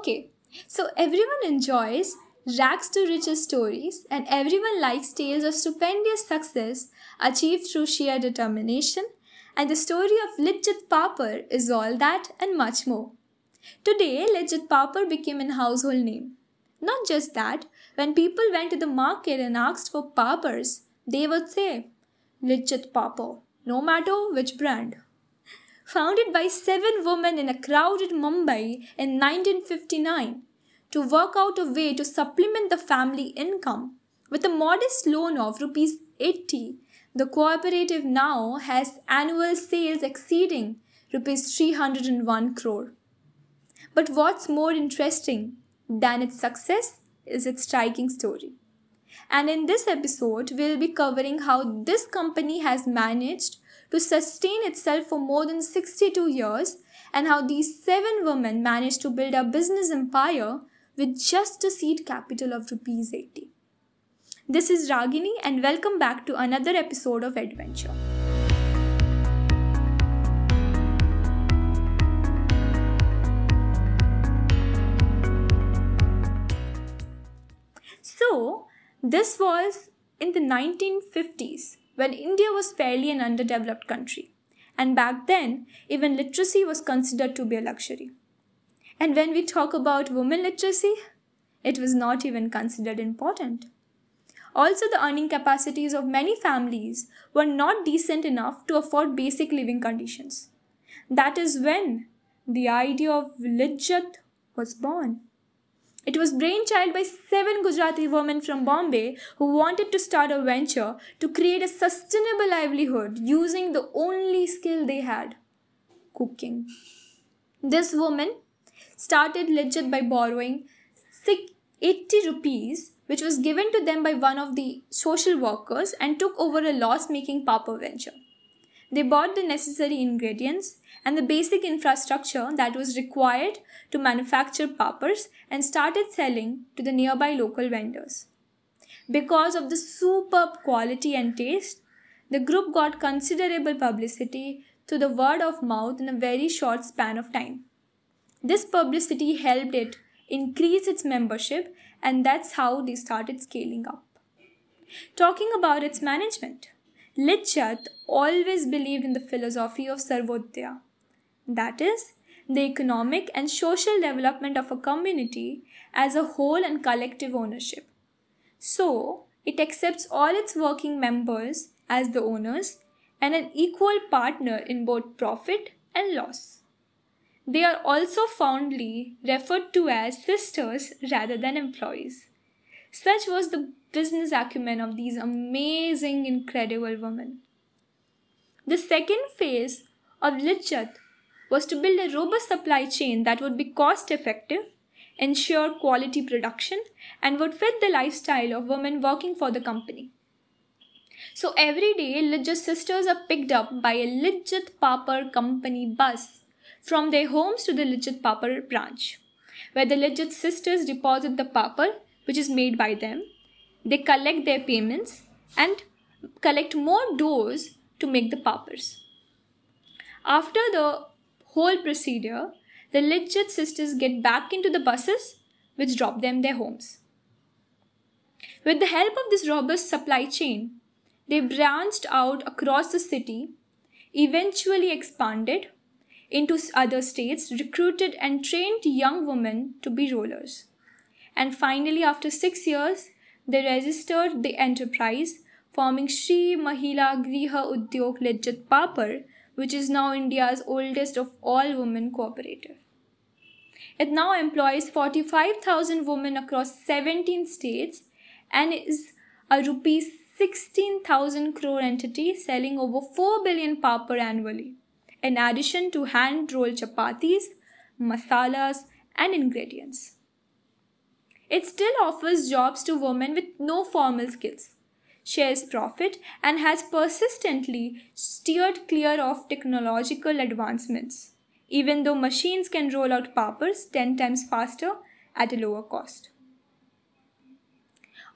Okay, so everyone enjoys rags to riches stories, and everyone likes tales of stupendous success achieved through sheer determination. And the story of Lijjat Papar is all that and much more. Today, Lijjat Papar became a household name. Not just that, when people went to the market and asked for papars, they would say, Lijjat Papar, no matter which brand. Founded by seven women in a crowded Mumbai in 1959 to work out a way to supplement the family income with a modest loan of rupees 80, the cooperative now has annual sales exceeding rupees 301 crore. But what's more interesting than its success is its striking story. And in this episode, we'll be covering how this company has managed to sustain itself for more than 62 years and how these seven women managed to build a business empire with just a seed capital of rupees 80. This is Ragini and welcome back to another episode of Adventure. So, this was in the 1950s when India was fairly an underdeveloped country. And back then, even literacy was considered to be a luxury. And when we talk about women literacy, it was not even considered important. Also, the earning capacities of many families were not decent enough to afford basic living conditions. That is when the idea of Lijjat was born. It was brainchild by seven Gujarati women from Bombay who wanted to start a venture to create a sustainable livelihood using the only skill they had cooking. This woman started Lijjat by borrowing 80 rupees, which was given to them by one of the social workers, and took over a loss making papar venture. They bought the necessary ingredients and the basic infrastructure that was required to manufacture papars and started selling to the nearby local vendors. Because of the superb quality and taste, the group got considerable publicity through the word of mouth in a very short span of time. This publicity helped it increase its membership, and that's how they started scaling up. Talking about its management, Lijjat always believed in the philosophy of Sarvodaya, that is, the economic and social development of a community as a whole and collective ownership. So, it accepts all its working members as the owners and an equal partner in both profit and loss. They are also fondly referred to as sisters rather than employees. Such was the business acumen of these amazing, incredible women. The second phase of Lijjat was to build a robust supply chain that would be cost effective, ensure quality production, and would fit the lifestyle of women working for the company. So every day, Lijjat sisters are picked up by a Lijjat Papar company bus from their homes to the Lijjat Papar branch, where the Lijjat sisters deposit the papar, which is made by them. They collect their payments and collect more doughs to make the papars. After the whole procedure, the Lijjat sisters get back into the buses which drop them their homes. With the help of this robust supply chain, they branched out across the city, eventually expanded into other states, recruited and trained young women to be rollers. And finally, after six years, they registered the enterprise, forming Sri Mahila Griha Udyog Lijjat Papar, which is now India's oldest of all women cooperative. It now employs 45,000 women across 17 states and is a rupees 16,000 crore entity selling over 4 billion papar annually, in addition to hand rolled chapatis, masalas, and ingredients. It still offers jobs to women with no formal skills shares profit, and has persistently steered clear of technological advancements, even though machines can roll out papars 10 times faster at a lower cost.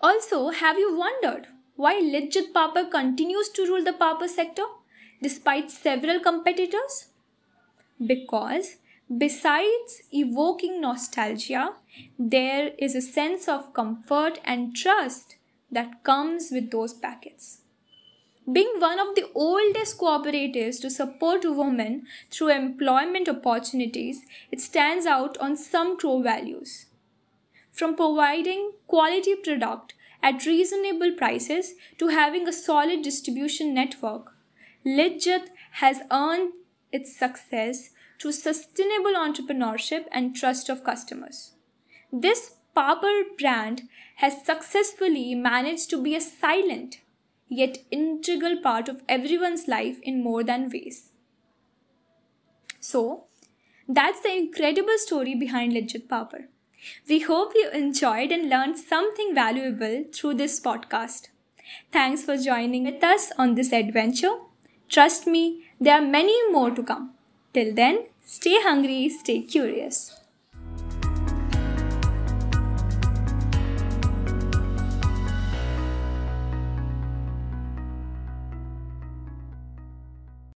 Also, have you wondered why Lijjat Papar continues to rule the papar sector despite several competitors? Because Besides evoking nostalgia, there is a sense of comfort and trust that comes with those packets. Being one of the oldest cooperatives to support women through employment opportunities, it stands out on some core values. From providing quality product at reasonable prices to having a solid distribution network, Lijjat has earned its success through sustainable entrepreneurship and trust of customers. This Papad brand has successfully managed to be a silent yet integral part of everyone's life in more than ways. So, that's the incredible story behind Lijjat Papad. We hope you enjoyed and learned something valuable through this podcast. Thanks for joining with us on this adventure. Trust me, there are many more to come. Till then, stay hungry, stay curious.